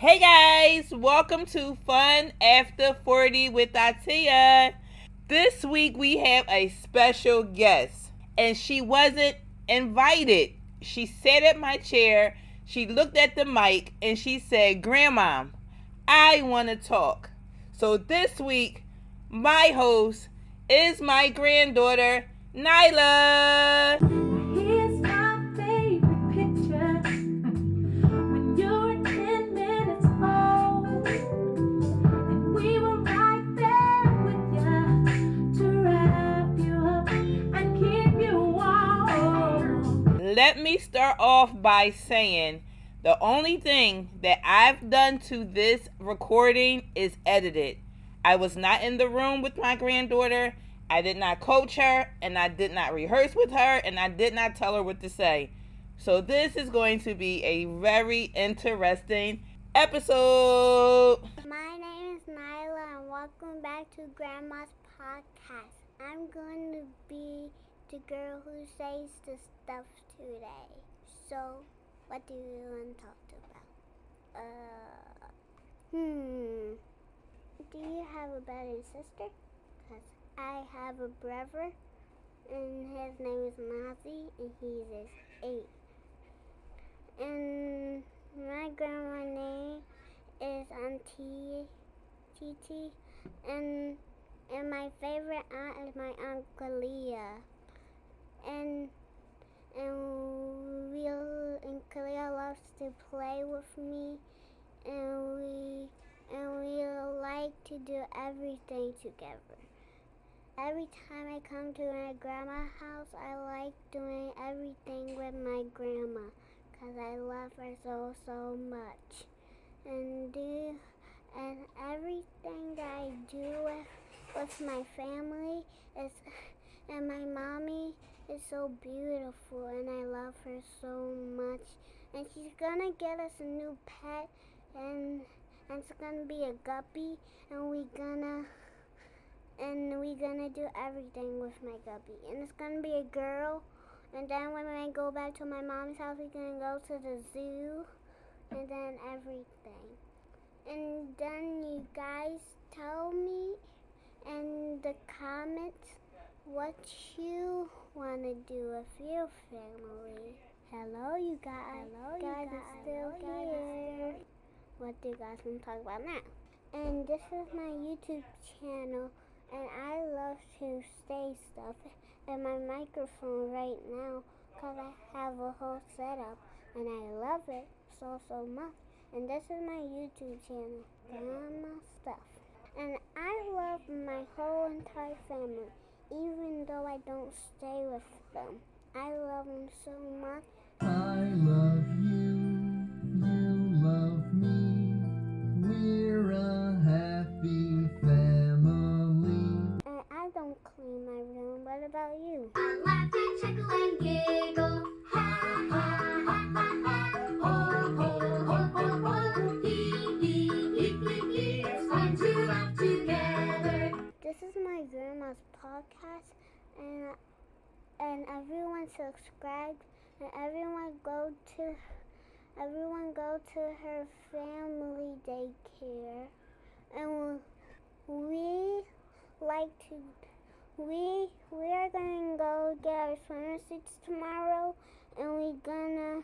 Hey guys, welcome to Fun After 40 with Atia. This week we have a special guest, and she wasn't invited. She sat at my chair, she looked at the mic, and she said, Grandma, I want to talk. So this week, my host is my granddaughter, Nyla. Off by saying the only thing that I've done to this recording is edited. I was not in the room with my granddaughter. I did not coach her, and I did not rehearse with her, and I did not tell her what to say. So, this is going to be a very interesting episode. My name is Nyla and welcome back to Grandma's podcast. I'm going to be the girl who says the stuff today. So, what do you want to talk about? Uh, hmm. Do you have a brother and sister? Because I have a brother and his name is Nazi and he's eight. And my grandma name is Auntie Titi, and and my favorite aunt is my Uncle Leah, and and we and Kalia loves to play with me, and we and we like to do everything together. Every time I come to my grandma's house, I like doing everything with my grandma, cause I love her so so much, and do and everything that I do with with my family is and my mommy is so beautiful and I love her so much. And she's gonna get us a new pet and and it's gonna be a guppy and we gonna and we gonna do everything with my guppy. And it's gonna be a girl and then when I go back to my mom's house we're gonna go to the zoo and then everything. And then you guys tell me in the comments what you want to do with your family. Hello, you guys. Hello, you guys, are still here. What do you guys want to talk about now? And this is my YouTube channel, and I love to say stuff in my microphone right now because I have a whole setup, and I love it so so much. And this is my YouTube channel, Grandma Stuff. And I love my whole entire family, even though I don't stay with them. I love them so much. I love you, you love me. We're a happy family. And I don't clean my room. What about you? Podcast, and and everyone subscribe, and everyone go to everyone go to her family daycare, and we like to we we are gonna go get our swimmer suits tomorrow, and we gonna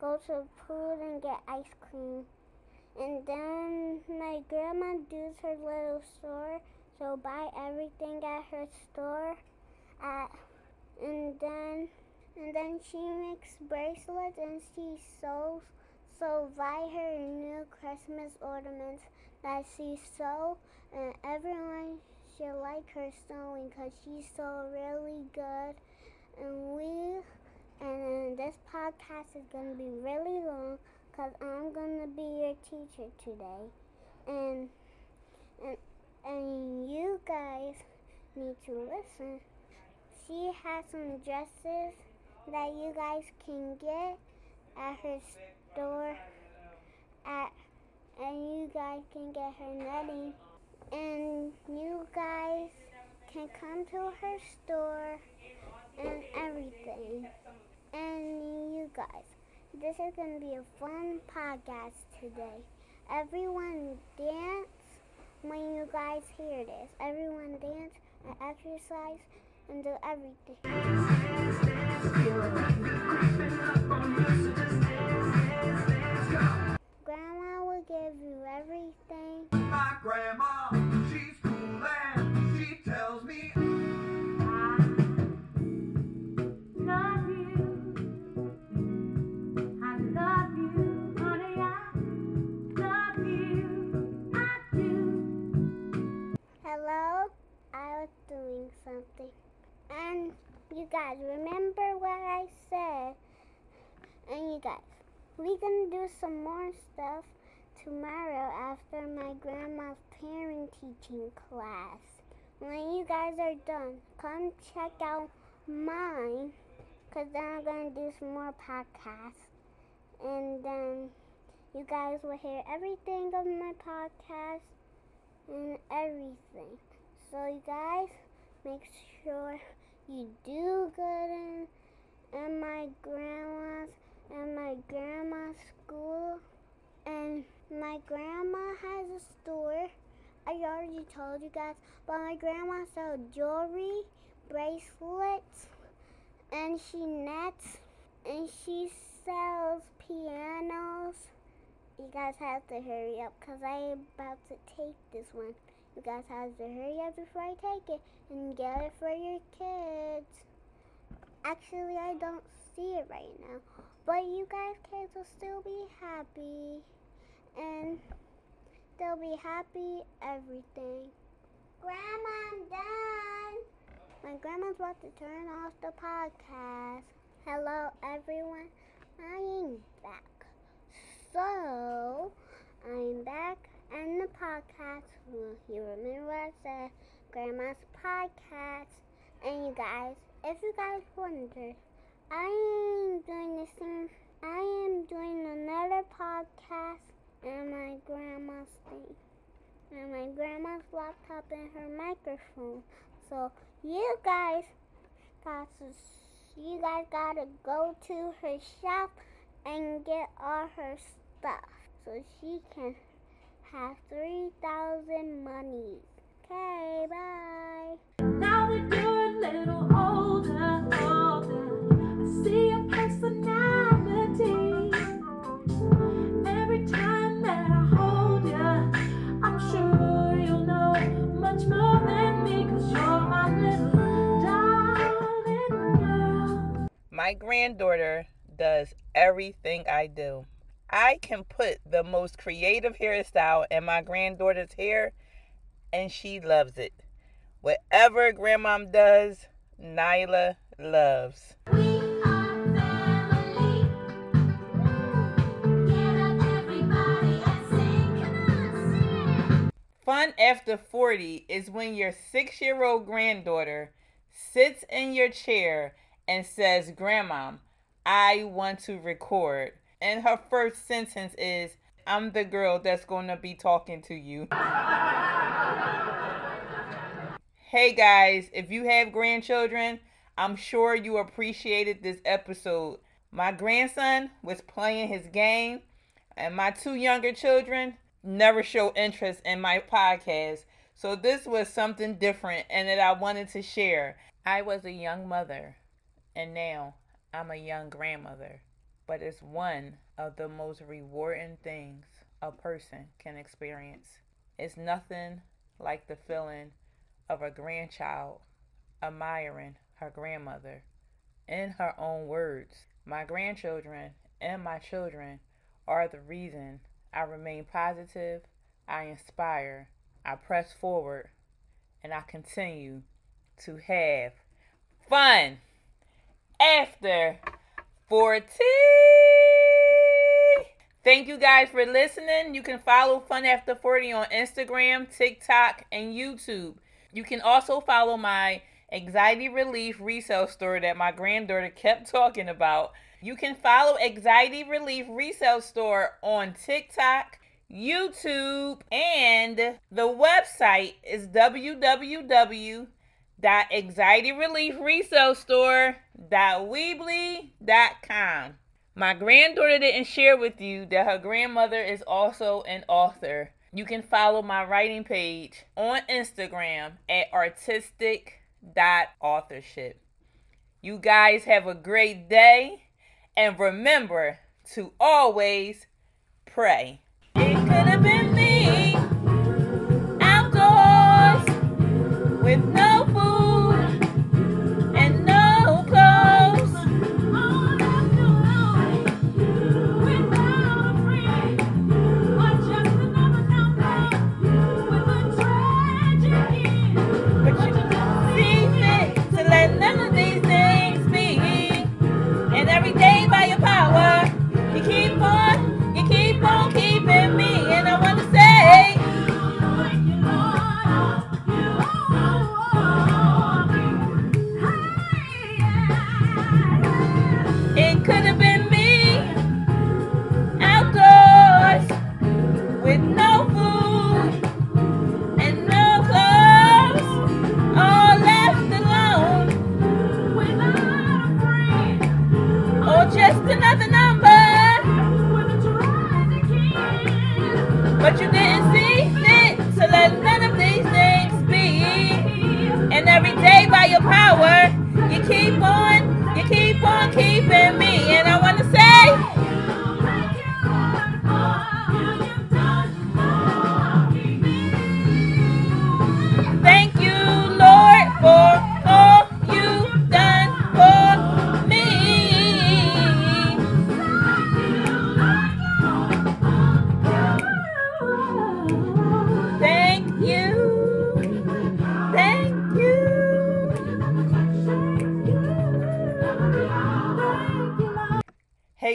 go to the pool and get ice cream. And then my grandma does her little store, so buy everything at her store. At, and then and then she makes bracelets and she sews. So buy her new Christmas ornaments that she sew, and everyone should like her sewing because she sew really good. And we and this podcast is gonna be really long because I'm gonna be your teacher today, and and and you guys need to listen. She has some dresses that you guys can get at her store at and you guys can get her netting and you guys can come to her store and everything. And you guys, this is going to be a fun podcast today. everyone dance when you guys hear this. Everyone dance and exercise and do everything. Grandma will give you everything. My grandma, gonna do some more stuff tomorrow after my grandma's parent teaching class. When you guys are done, come check out mine, because then I'm gonna do some more podcasts. And then you guys will hear everything of my podcast and everything. So you guys make sure you do good in, in my grandma's and my grandma's school. And my grandma has a store. I already told you guys, but my grandma sells jewelry, bracelets, and she nets, and she sells pianos. You guys have to hurry up because I'm about to take this one. You guys have to hurry up before I take it and get it for your kids. Actually, I don't see it right now, but you guys kids will still be happy and they'll be happy everything. Grandma, I'm done. My grandma's about to turn off the podcast. Hello, everyone. I am back. So, I'm back and the podcast. Well, you remember what I said, Grandma's podcast. And you guys, if you guys wondered, I am doing the same. I am doing another podcast and my grandma's thing, and my grandma's laptop and her microphone. So you guys got to, you guys gotta go to her shop and get all her stuff so she can have 3,000 monies. Okay, bye. Granddaughter does everything I do. I can put the most creative hairstyle in my granddaughter's hair and she loves it. Whatever grandmom does, Nyla loves. We are family. Get up, everybody, and sing. Come on, sing. Fun after 40 is when your six year old granddaughter sits in your chair and says, Grandmom, I want to record. And her first sentence is, I'm the girl that's going to be talking to you. hey guys, if you have grandchildren, I'm sure you appreciated this episode. My grandson was playing his game, and my two younger children never show interest in my podcast. So this was something different and that I wanted to share. I was a young mother, and now I'm a young grandmother. But it's one of the most rewarding things a person can experience. It's nothing like the feeling of a grandchild admiring her grandmother. In her own words, my grandchildren and my children are the reason I remain positive, I inspire, I press forward, and I continue to have fun after 40. Thank you guys for listening. You can follow Fun After 40 on Instagram, TikTok, and YouTube. You can also follow my anxiety relief resale store that my granddaughter kept talking about. You can follow Anxiety Relief Resale Store on TikTok, YouTube, and the website is www.anxietyreliefresellestore.weebly.com. My granddaughter didn't share with you that her grandmother is also an author. You can follow my writing page on Instagram at artistic.authorship. You guys have a great day and remember to always pray. It could have been me outdoors with no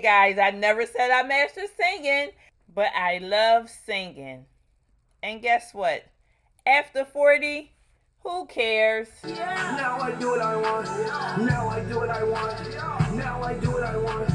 Guys, I never said I mastered singing, but I love singing. And guess what? After 40, who cares? Want. Now I do what I want. Now I do what I want. Now I do what I want.